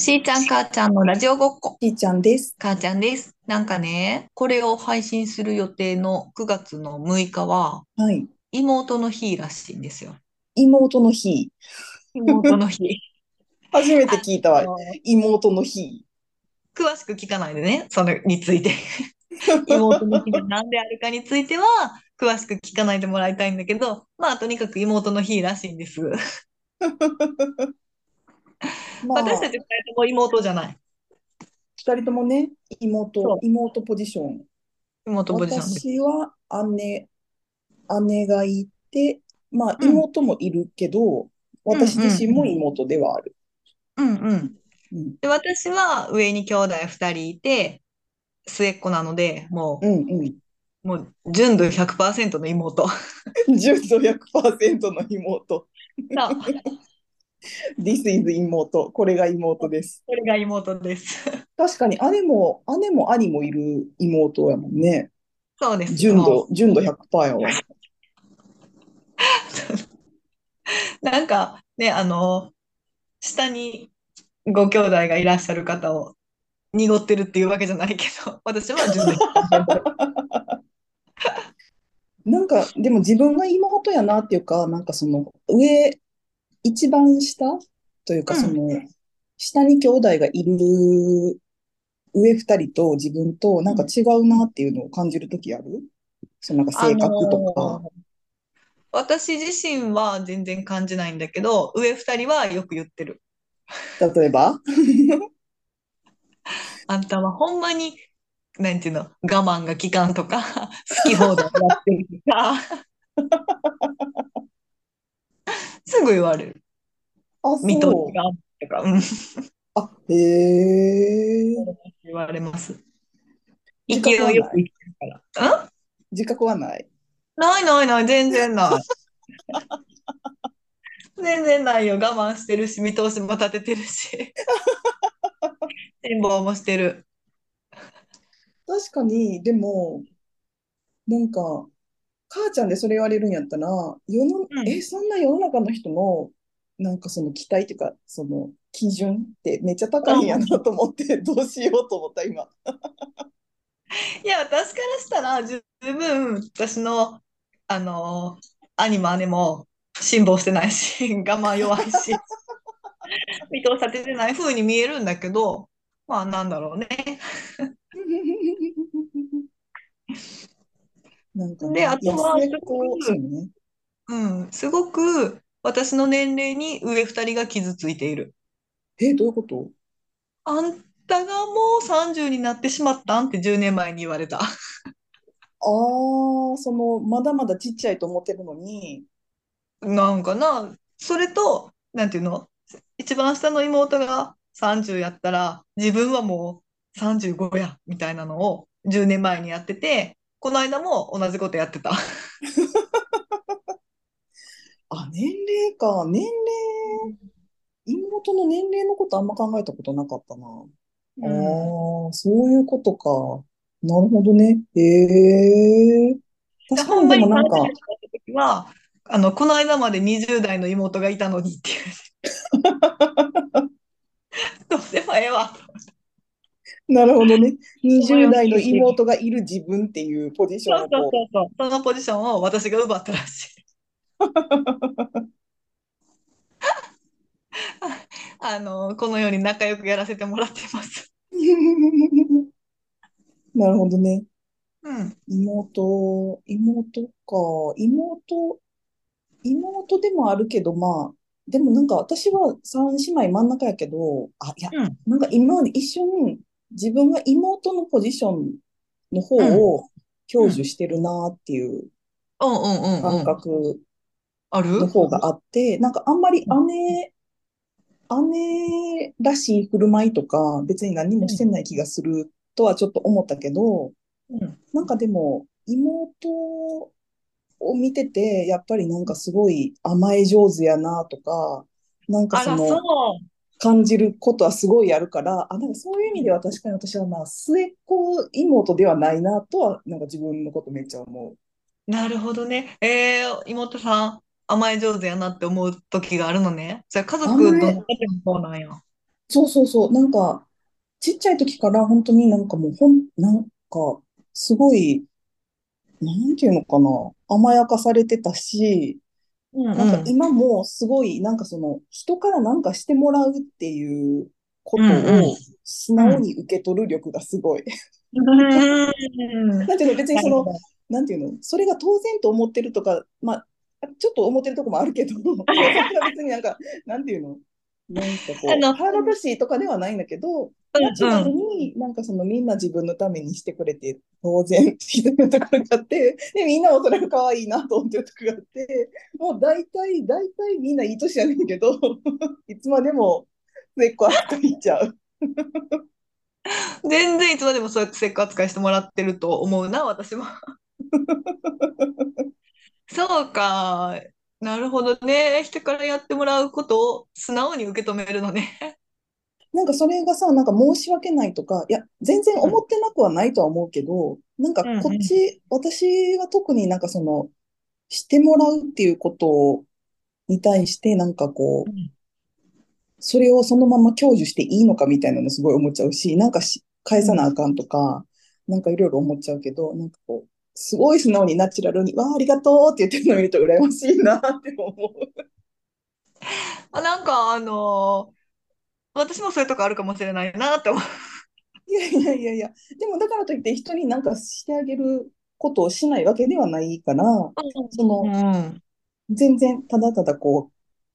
しーちゃん、母ちゃんのラジオごっこ。ちーちゃんです。母ちゃんです。なんかね、これを配信する予定の9月の6日は、はい。妹の日らしいんですよ。妹の日。妹の日。初めて聞いたわ。妹の日。詳しく聞かないでね、それについて。妹の日が何であるかについては、詳しく聞かないでもらいたいんだけど、まあ、とにかく妹の日らしいんです。ま私たち二人とも妹じゃない。二人ともね、妹、妹ポジション。妹ポジション私は姉、姉がいて、まあ妹もいるけど、うん、私自身も妹ではある。うんうん。うん、で私は上に兄弟二人いて、末っ子なので、もう、うんうん、もう純度100%の妹。純度100%の妹。This is 妹。これが妹です。これが妹です。確かに姉も、姉も兄もいる妹やもんね。そうです。純度、純度100%やわ。なんかね、あの、下にご兄弟がいらっしゃる方を濁ってるっていうわけじゃないけど、私は純度100%。なんか、でも自分が妹やなっていうか、なんかその上、一番下というか、その、下に兄弟がいる上二人と自分となんか違うなっていうのを感じるときある？そのなんか性格とか。私自身は全然感じないんだけど、上二人はよく言ってる。例えば？あんたはほんまに、なんていうの、我慢が効かんとか、好き放題やってるとか。すぐ言われる。あ、見とそう。がとか、うん、あ、へえ。言われます。自勢い。よく生きてるから。ん？自覚はない。ないないない、全然ない。全然ないよ。我慢してるし、見通しも立ててるし、辛抱もしてる。確かに、でも、なんか、母ちゃんでそれ言われるんやったら、世の、うん。え、そんな世の中の人の、なんかその期待っていうか、その基準ってめっちゃ高いんやなと思って、どうしようと思った、今。いや、私からしたら、十分、私の、あの兄も姉も辛抱してないし、我慢弱いし、見通されてない風に見えるんだけど、まあ、なんだろうね。なんかで、あとは、すごく、ね。うん、すごく、私の年齢に上二人が傷ついている。え、どういうこと？あんたがもう30になってしまったんって10年前に言われた。ああ、その、まだまだちっちゃいと思ってるのに、なんかな、それと、なんていうの？一番下の妹が30やったら、自分はもう35や、みたいなのを10年前にやってて、この間も同じことやってた。あ、年齢か。年齢、妹の年齢のことあんま考えたことなかったな。あうん。あ、そういうことか。なるほどね。へえ。で、確かにでもなんか、30になった時は、あの、この間まで20代の妹がいたのにっていう、どうでもええわ。なるほどね。20 その代の40過ぎ。妹がいる自分っていうポジショそうそうンをこそうそう。そのポジションを私が奪ったらしい。あの、このように仲良くやらせてもらってます。う。なるほどね。うん。妹、妹か。妹、妹でもあるけど、まあ、でもなんか私は三姉妹真ん中やけど、あ、いや、うん。なんか今まで一瞬自分が妹のポジションの方うん。を享受うん。してるなっていう感うん。覚ある？の方があって、なんかあんまり姉、姉らしい振る舞いとか別に何もうん。してない気がするとはちょっと思ったけど、うん。なんかでも妹を見てて、やっぱりなんかすごい甘え上手やなとか、なんかそそのう。感じることはすごいあるから、あ、なんかそういう意味では確かに私はまあ末っ子妹ではないなとは、なんか自分のことめっちゃ思う。なるほどね。えー、妹さん、甘え上手やなって思う時があるのね。じゃあ、家族どの家庭もそうなんや？そうそうそう、なんか、ちっちゃい時から本当になんかもうほん、なんか、すごい、なんていうのかな、甘やかされてたし、うんなんかうん。今もすごい、なんかその、人からなんかしてもらうっていうこ。とを素直うん。に受け取る力がすごい。なんていうの、別にその、なんていうの、それが当然と思ってるとか、まあ、ちょっと思ってるとこもあるけど、それは別になんか、なんていうの、なんかこう、あの、腹立たしいとかではないんだけど、になんかそのみんな自分のためにしてくれて当然っていうところがあって、で、みんなもそれが可愛いなと思ってるところがあって、もう大体、大体みんないい年やねんけど、いつまでも末っ子扱いしちゃう。全然いつまでもそうやってせっか扱いしてもらってると思うな、私も。そうか。なるほどね。人からやってもらうことを素直に受け止めるのね。なんかそれがさ、なんか申し訳ないとか、いや、全然うん思ってなくはないとは思うけど、なんかうんうん。こっち、私は特になんかその、してもらうっていうことに対して、なんかこう、うんそれをそのまま享受していいのかみたいなのすごい思っちゃうし、なんかし返さなあかんとか、なんかいろいろ思っちゃうけど、なんかこう、すごい素直にナチュラルに、わあ、ありがとうって言ってるのを見ると羨ましいなって思う。あ、なんか、あのー私もそういうとこあるかもしれないなって思う。いやいやいやいや、でもだからといって人になんかしてあげることをしないわけではないから、その、うんうん。全然ただただこ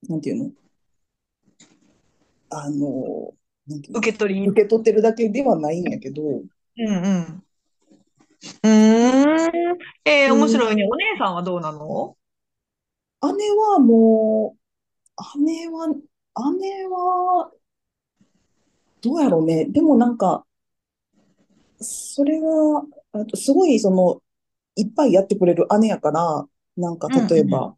う、なんていうの、あの、なんていうの、受け取り。受け取ってるだけではないんやけど、うんうん。うーん。えー、面で、白いね。お姉さんはどうなの？姉はもう、姉は、姉は、どうやろうね。でもなんか、それは、あとすごいその、いっぱいやってくれる姉やから、なんかうんうん。例えば、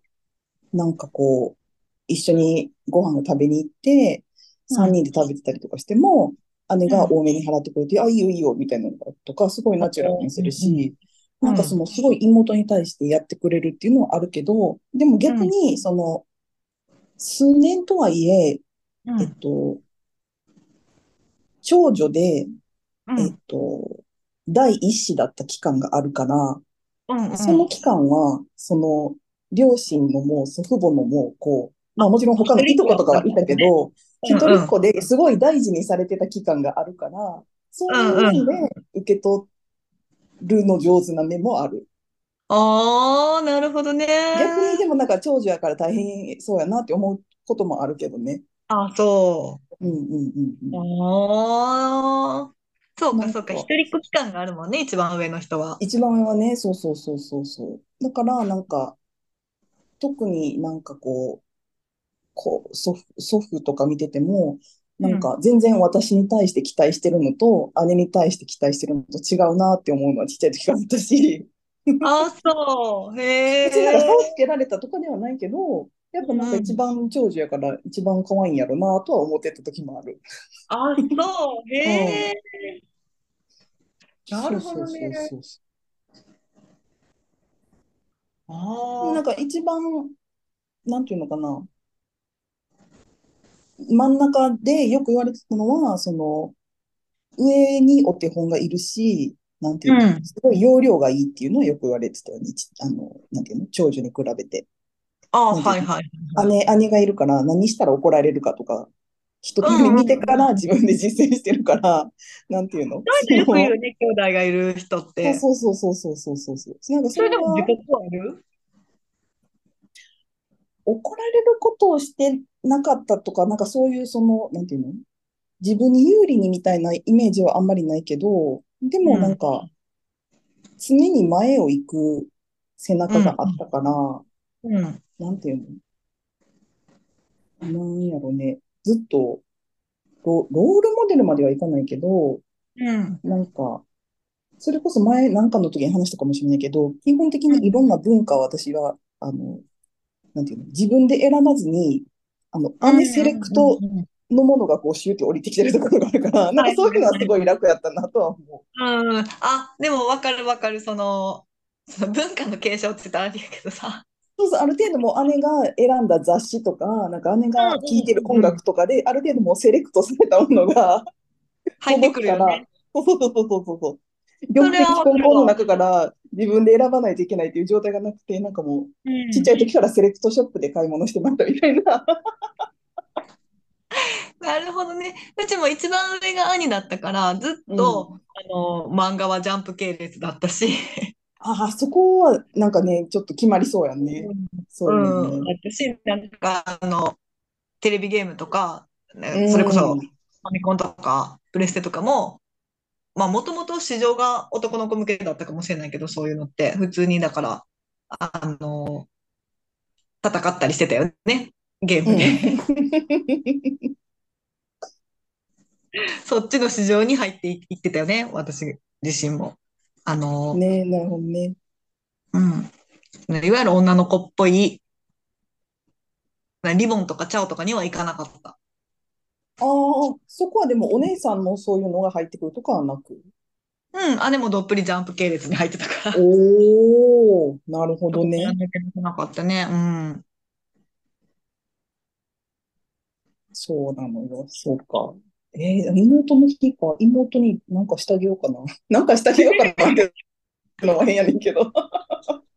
なんかこう、一緒にご飯を食べに行って、三うん人で食べてたりとかしても、姉うん。が多めに払ってくれて、あ、いいよいいよ、みたいなのとか、すごいナチュラルにすうんうんるし、なんかそうん。のすごい妹に対してやってくれるっていうのはあるけど、でもうん。逆に、その、数年とはいえ、えっうん。と、長女で、えっうん。と、第一子だった期間があるから、うんうん。その期間は、その、両親のも祖父母のも、こう、まあもちろん他のいとことかはいた。けど、一。人っ子ですごい大事にされてた期間があるから、そういううんうん。面で受け取るの上手な面もある。ああ、なるほどね。逆にでもなんか長女やから大変そうやなって思うこともあるけどね。あ、そうんうんうんうう。ん。ああ。そうか、そうか。一人っ子期間があるもんね、一番上の人は。一番上はね、そうそうそうそうそう。だからなんか、特になんかこう、こう、祖父、祖父とか見てても、うん。なんか全然私に対して期待してるのと、姉に対して期待してるのと違うなって思うのはちっちゃい時からあったし、あ、そう。別になんかへえ。差をつけられたとかではないけど、やっぱなんか一うん。番長女やから一番可愛いんやろなとは思ってた時もある。あ、そう。うん。へえ。なるほどね。そうそうそう。なんああ。か一番、なんていうのかな、真ん中でよく言われてたのは、その、上にお手本がいるし、なんていうの、うん。すごい容量がいいっていうのはよく言われてたよね。ちあの、なんていうの、長女に比べて。あはいはい。姉、姉がいるから、何したら怒られるかとか、人と見てから自分で実践してるから、うん、なんていうの？そういう言うね、兄弟がいる人って。そうそうそうそうそうそうそう。なんかそれでも自覚はある？怒られることをしてなかったとか、なんかそういうその、なんていうの？自分に有利にみたいなイメージはあんまりないけど、でもなんか、常に前を行く背中があったから、うん、うん。なんていうの？なんやろね。ずっとロ、ロールモデルまではいかないけど、うん。なんか、それこそ前なんかの時に話したかもしれないけど、基本的うん。にいろんな文化を私は、あの、なんていうの、自分で選ばずに、あの、うん。姉セレクトうん。のものがこうシューって降りてきてるところがあるから、なんはいかそういうのはすごい。楽やったなとは思うん。あ、でもわかるわかる。その、その文化の継承って言ったらあれやけどさ。そうそう、ある程度もう姉が選んだ雑誌とか、なんか姉が聴いてる音。楽とかで、ある程度もうセレクトされたものが 入ってくるよね。そうそうそうそうそうそう。それは玉石わかるわ。混交の中から自分で選ばないといけないっていう状態がなくて、なんかもう、うん。ちっちゃい時からセレクトショップで買い物してましたみたいな。なるほどね。うちも一番上が兄だったから、ずっうと、ん。あの、漫画はジャンプ系列だったし、ああ、そこはなんかね、ちょっと決まりそうやんね。そういうのうん。ね。私、なんか、あの、テレビゲームとか、うね、それこそ、フん。ァミコンとか、プレステとかも、まあ、もともと市場が男の子向けだったかもしれないけど、そういうのって、普通に、だから、あの、戦ったりしてたよね、ゲームで。うん。そっちの市場に入っていいってたよね、私自身も。あの、ねえ、なるほどね。うん。いわゆる女の子っぽい、リボンとかチャオとかには行かなかった。ああ、そこはでもお姉さんのそういうのが入ってくるとかはなく？うん、姉もどっぷりジャンプ系列に入ってたから、おー、なるほどね。なかったね。うん。そうなのよ。そうか。えー妹の日か。妹になんかしてあげようかな。なんかしてあげようかなって のは変やねんけど。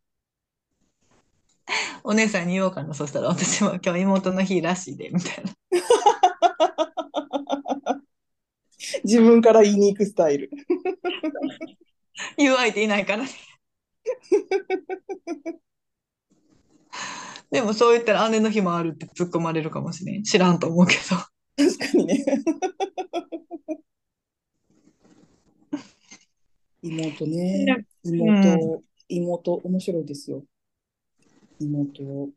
お姉さんに言おうかな。そしたら私も今日妹の日らしいで、みたいな。自分から言いに行くスタイル。言う相手いないからね。でもそう言ったら姉の日もあるって突っ込まれるかもしれん。知らんと思うけど。確かにね。妹ね。ねうん。妹、妹、面白いですよ。妹。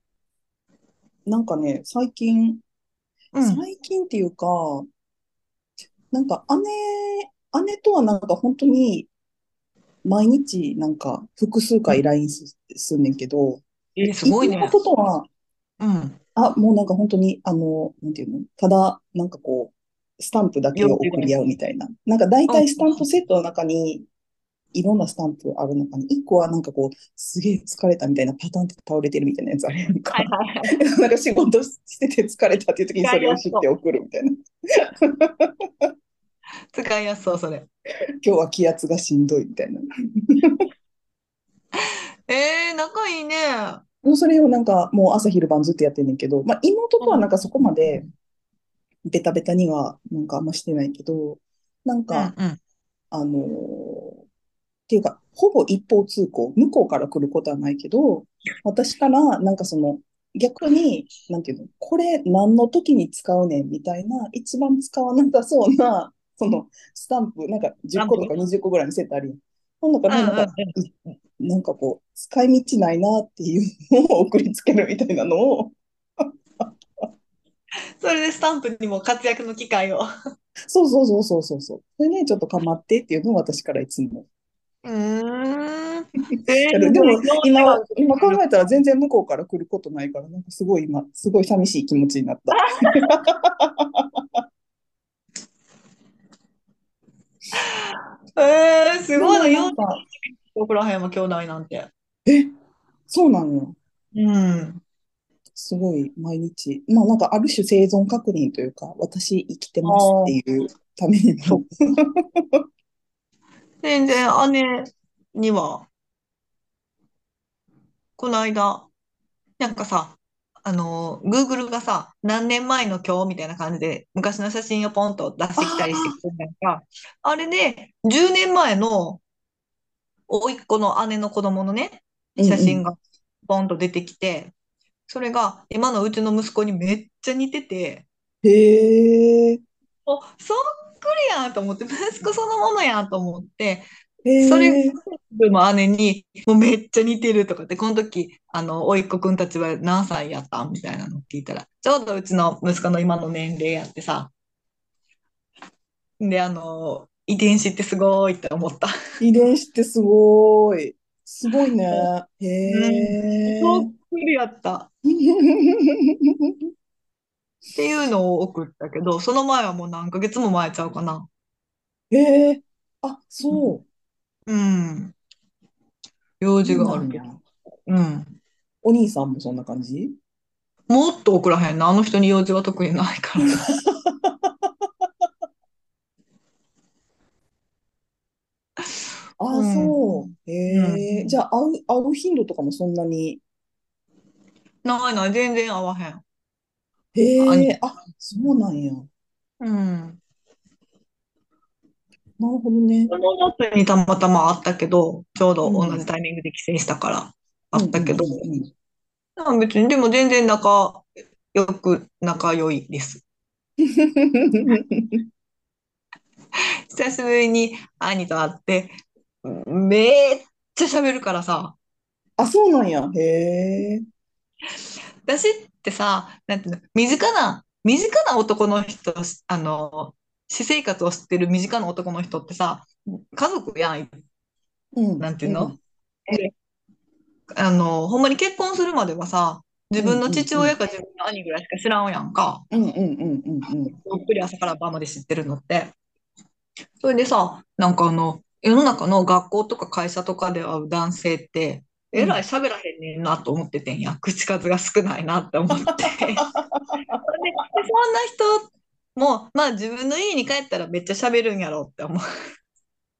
なんかね、最近、うん。最近っていうか、なんか姉、姉とはなんか本当に毎日なんか複数回 LINE す、すんねんけど、えーすごいね。妹とは、うん。あ、もうなんか本当に、あの、なんていうのただ、なんかこう、スタンプだけを送り合うみたいな。なんか大うん。体スタンプセットの中に、いろんなスタンプある中に、一個はなんかこう、すげえ疲れたみたいなパターンって倒れてるみたいなやつあるやんか。はいはいはい。なんか仕事してて疲れたっていう時にそれを。知って送るみたいな。使いやすそう、それ。今日は気圧がしんどいみたいな。えー、仲いいね。もうそれをなんかもう朝昼晩ずっとやってんねんけど、まあ妹とはなんかそこまでベタベタにはなんかあんましてないけど、なんか、うんうん。あのーっていうか、ほぼ一方通行、向こうから来ることはないけど、私からなんかその逆に、なんていうの、これ何の時に使うねんみたいな、一番使わなさそうな、そのスタンプ、なんか10ランプ個とか20個ぐらいのセットあるやん。その中うんになん。なんかこう、使い道ないなっていうのを送りつけるみたいなのを、それでスタンプにも活躍の機会を。そうそうそうそうそうそう。それね、ちょっとかまってっていうのを私からいつもうーん。でも今、今。考えたら全然向こうから来ることないから、なんかすごい今、すごい寂しい気持ちになった。えー、すごいな。幼稚なんか、園からへんも兄弟なんて。え、そうなんよ。うん。すごい毎日。まあなんかある種生存確認というか、私生きてあますってあ、いうためにも。全然姉には、この間、なんかさ、あの、Google がさ、何年前の今日みたいな感じで、昔の写真をポンと出してきたりしてくあるんか、あれで、10年前の甥っ子の姉の子供のね。写真がポンと出てきて、それが今のうちの息子にめっちゃ似てて、へえ、お、そっくりやんと思って、息子そのものやんと思って、へそれも姉に、もうめっちゃ似てるとかって、この時、あの、甥っ子くんたちは何歳やったんみたいなの聞いたら、ちょうどうちの息子の今の年齢やってさ、で、あの、遺伝子ってすごいって思った。遺伝子ってすごい。すごいね。へうん。そっえ。くりやった。っていうのを送ったけど、その前はもう何ヶ月も前ちゃうかな。へえ。あ、そう。うん。用事があるけど。なんや。うん。お兄さんもそんな感じ？もっと送らへんな。あの人に用事は特にないからさ。あ あ、うん。そう。へえ。じゃあ、会う、会う頻度とかもそんなに？ないない、全然合わへん。兄。へえ。あ、そうなんや。なうん。るほどね。この夏にたまたま会ったけど、ちょうど同じうん。タイミングで帰省したからうん、うん、会ったけど、うん、あ別に、でも全然仲良く、仲良いです。うん。久しぶりに兄と会って、めっちゃ喋るからさ、あ、そうなんや。へえ。私ってさ、なんていうの、身近な、身近な男の人、あの、私生活を知ってる身近な男の人ってさ、家族やん、うん、なんていうの？うん、であの、ほんまに結婚するまではさ、自うん、分の。父親か自分の兄ぐらいしか知らんやんか。うん、うん、うん、うん、うん。どっぷり朝から晩まで知ってるのって。それでさ、なんかあの、世の中の学校とか会社とかで会う男性って、えらいうん喋らへんねんなと思っててんや。口数が少ないなって思って。で、そんな人も、まあ自分の家に帰ったらめっちゃ喋るんやろうって思っ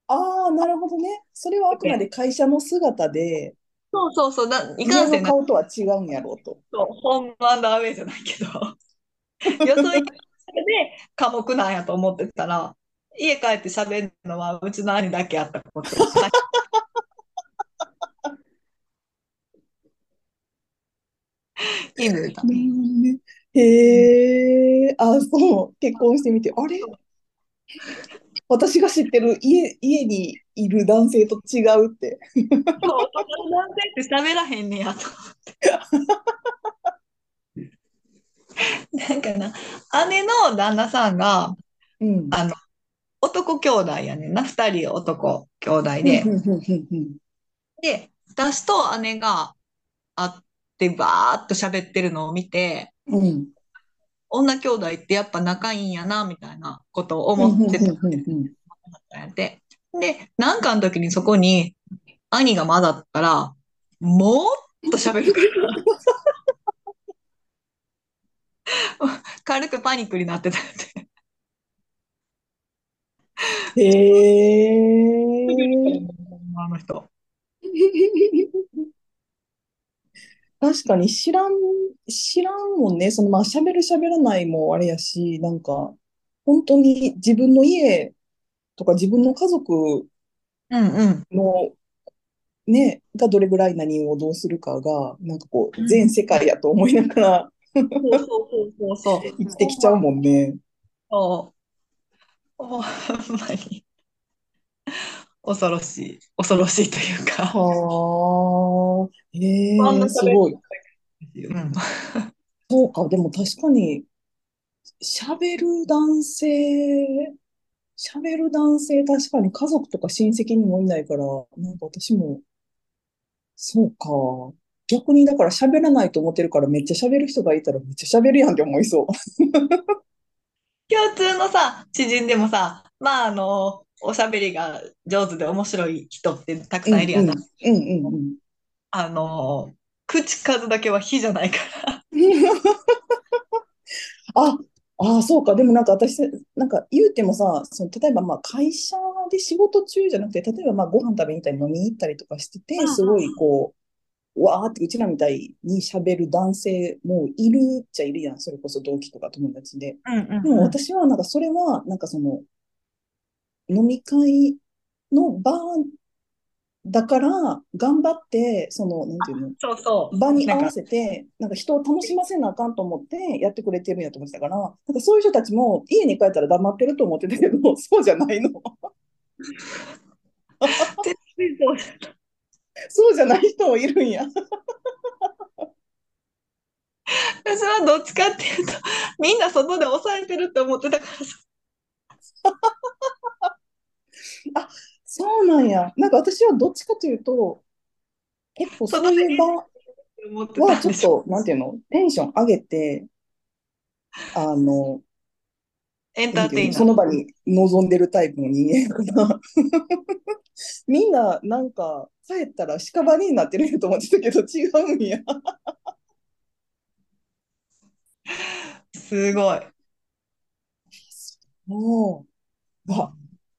ああ、なるほどね。それはあくまで。会社の姿で、そうそうそう、だいかんせんな、顔とは違うんやろうと。そう本番のアウェイじゃないけど、よそ行きで寡黙なんやと思ってたら、家帰って喋るのはうちの兄だけやったことを最近気づいた。なるほどね。へえ、あ、そう。結婚してみて、あれ？私が知ってる家、家にいる男性と違うって。そう、男の男性って喋らへんねやと。なんかな、姉の旦那さんが、うん。あの、男兄弟やねんな、二人男兄弟で。で、私と姉が会ってバーっと喋ってるのを見て、うん。女兄弟ってやっぱ仲いいんやな、みたいなことを思ってたん。で、なんかの時にそこに兄が混ざったら、もっと喋るから、軽くパニックになってたって。へえ。あの人。確かに知らん、知らんもんね。その、まあ、喋る喋らないもあれやし、なんか、本当に自分の家とか自分の家族うんうん。のね、がどれぐらい何をどうするかが、なんかこう、全うん世界やと思いながらそうそうそうそう。生きてきちゃうもんね。そう。ほんまに恐ろしい。恐ろしいというか。はあ、そんなええすごい。うん。そうか、でも確かに、喋る男性、喋る男性、確かに家族とか親戚にもいないから、なんか私も、そうか。逆にだから喋らないと思ってるからめっちゃ喋る人がいたらめっちゃ喋るやんって思いそう。共通のさ、知人でもさ、まあ、あの、おしゃべりが上手で面白い人ってたくうんさんいるやんな。うん、うんうんうん。あの、口数だけは比じゃないから。あ、ああ、そうか。でもなんか私、なんか言うてもさ、その例えばまあ会社で仕事中じゃなくて、例えばまあご飯食べに行ったり飲みに行ったりとかしてて、すごいこう、わーってうちらみたいに喋る男性もいるっちゃいるやん。それこそ同期とか友達で。うんうんでもうん。私はなんかそれは、なんかその飲み会の場だから、頑張って、その、なんていうの、そうそ場にう。なんか、合わせて、なんか人を楽しませなあかんと思ってやってくれてるんやと思ってたから、なんかそういう人たちも家に帰ったら黙ってると思ってたけど、そうじゃないの。絶対そうじゃん。そうじゃない人もいるんや。私はどっちかっていうと、みんな外で抑えてるって思ってたからさ、あ、そうなんや。なんか私はどっちかというと、結構そういう場。はちょっと、なんていうの、テンション上げて、あの、エンターテイナー。その場に臨んでるタイプの人間かな。みんな、なんか、帰ったら屍になってると思ってたけど、違うんや。すごい。もう、あ、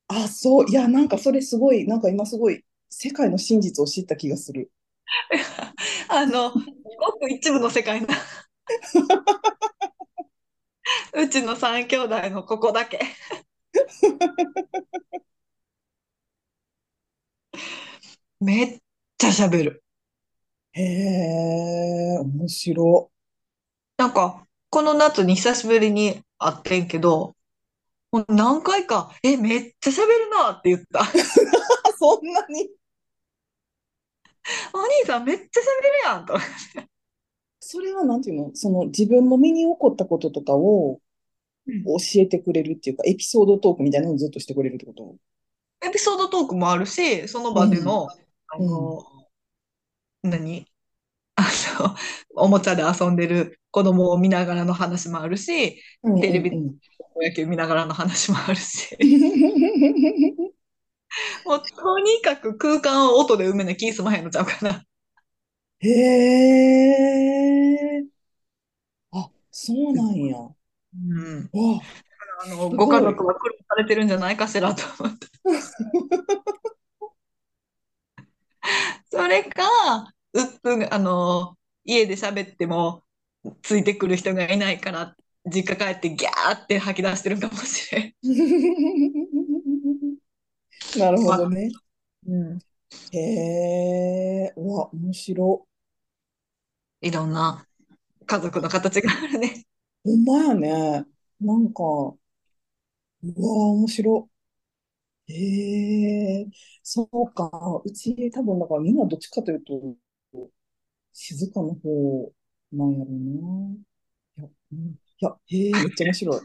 あ、そう。いや、なんかそれすごい、なんか今すごい、世界の真実を知った気がする。あの、ごく一部の世界な。うちの三兄弟のここだけ。めっちゃ喋る。へえ、面白。なんか、この夏に久しぶりに会ってんけど、もう何回か、え、めっちゃ喋るなって言った。あ、そんなに？お兄さんめっちゃ喋るやんと。それはなんていうの？その自分の身に起こったこととかをうん教えてくれるっていうか、エピソードトークみたいなのをずっとしてくれるってこと？エピソードトークもあるし、そのうん、場での、あうん、の、何？あの、おもちゃで遊んでる子供を見ながらの話もあるし、うん、テレビでうん、野球見ながらの話もあるし、うん。もうとにかく空間を音で埋めな気すまへんのちゃうかな。へえ、あ、そうなんや。わうん。あ、あの。ご家族は苦労されてるんじゃないかしらと思って。それか、うっぷん、あの、家で喋ってもついてくる人がいないから、実家帰ってギャーって吐き出してるかもしれん。なるほまあ、どね。うん。へえ、うわ、面白。いろんな家族の形があるね。ほんまやね。なんか、うわ、面白。へえ、そうか。うち多分、だからみんなどっちかというと、静かな方なんやろうな。いや、うん、いや、へえ、めっちゃ面白い。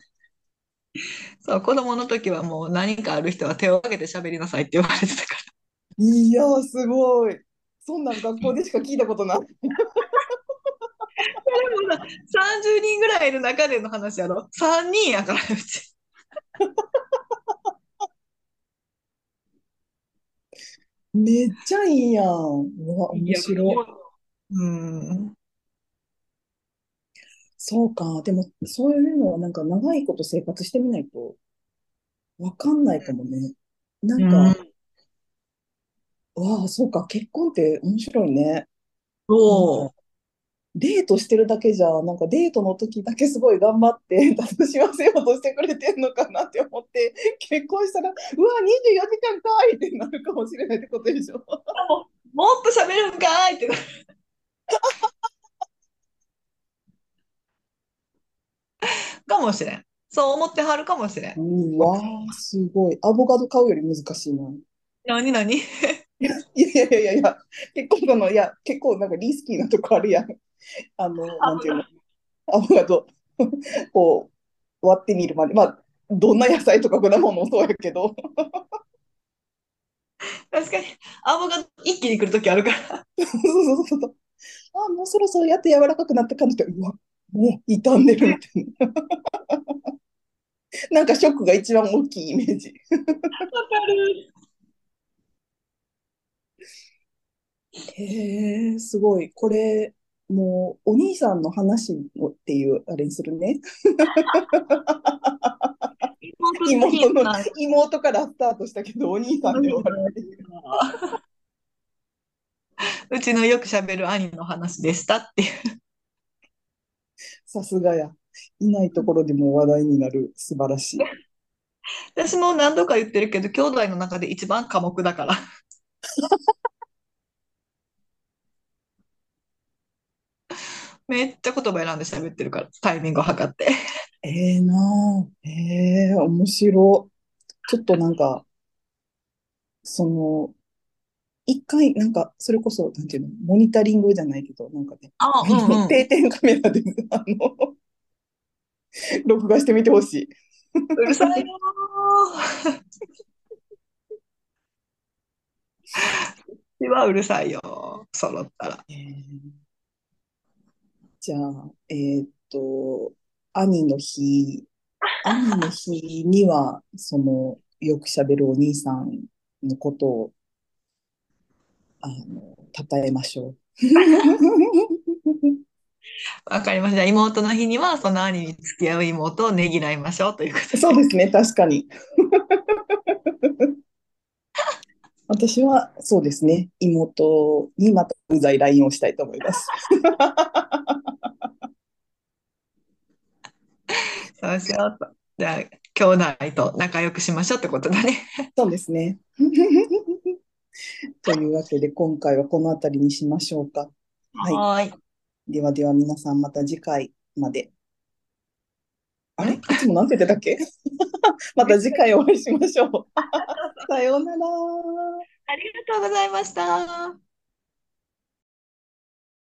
そう、子供の時はもう何かある人は手を挙げて喋りなさいって言われてたから。いや、すごい。そんなん学校でしか聞いたことない。でもさ、30人ぐらいいる中での話やろ。3人やから、うち。めっちゃいいやん。うわ、面白。うん。そうか。でも、そういうのはなんか長いこと生活してみないとわかんないかもね。なうんか、ん。わあ、そうか。結婚って面白いね。なんか、そデートしてるだけじゃ、なんかデートの時だけすごい頑張って 楽しませようとしてくれてんのかなって思って、結婚したら、うわ、24時間かいってなるかもしれないってことでしょ。う。もう、もっと喋るんかいってなる かもしれん。そう思ってはるかもしれん。うわわかー、すごい。アボカド買うより難しいな。何何？い やいやいやいやいや、結構その、いや、結構なんかリスキーなとこあるやん。あの、なんていうの、あ、アボカド、こう、割ってみるまで。まあ、どんな野菜とか果物もそうやけど。確かに、アボカド一気に来るときあるから。そうそうそうそう。あ、もうそろそろやって柔らかくなった感じで、うわ、もう傷んでるみたいな。なんかショックが一番大きいイメージ。わかる。へえ、すごい。これ、もう、お兄さんの話をっていう、あれにするね。妹の、な。妹からスタートしたけど、お兄さんで終わるっていう。うちのよく喋る兄の話でしたっていう。さすがや。いないところでも話題になる。素晴らしい。私も何度か言ってるけど、兄弟の中で一番寡黙だから。めっちゃ言葉選んで喋ってるから、タイミングを測って。ええなあ。ええ面白い。ちょっとなんか、その、一回、なんか、それこそ、なんていうの、モニタリングじゃないけど、なんかね、あ、うんうん。定点カメラで、あの、録画してみてほしい。うるさいよはうるさいよ。揃ったら。えーじゃあ、えーっと、兄の日、兄の日には、その、よく喋るお兄さんのことをあの、称えましょう。わかりました。妹の日には、その兄に付き合う妹をねぎらいましょうということで。そうですね、確かに。私は、そうですね、妹にまたうざい LINE をしたいと思います。そうしようと。じゃあ、兄弟と仲良くしましょうってことだね。そうですね。というわけで、今回はこの辺りにしましょうか。はい。ではでは皆さんまた次回まで。あれ？いんつもなんて言ってたっけ？また次回お会いしましょう。さようなら。ありがとうございました。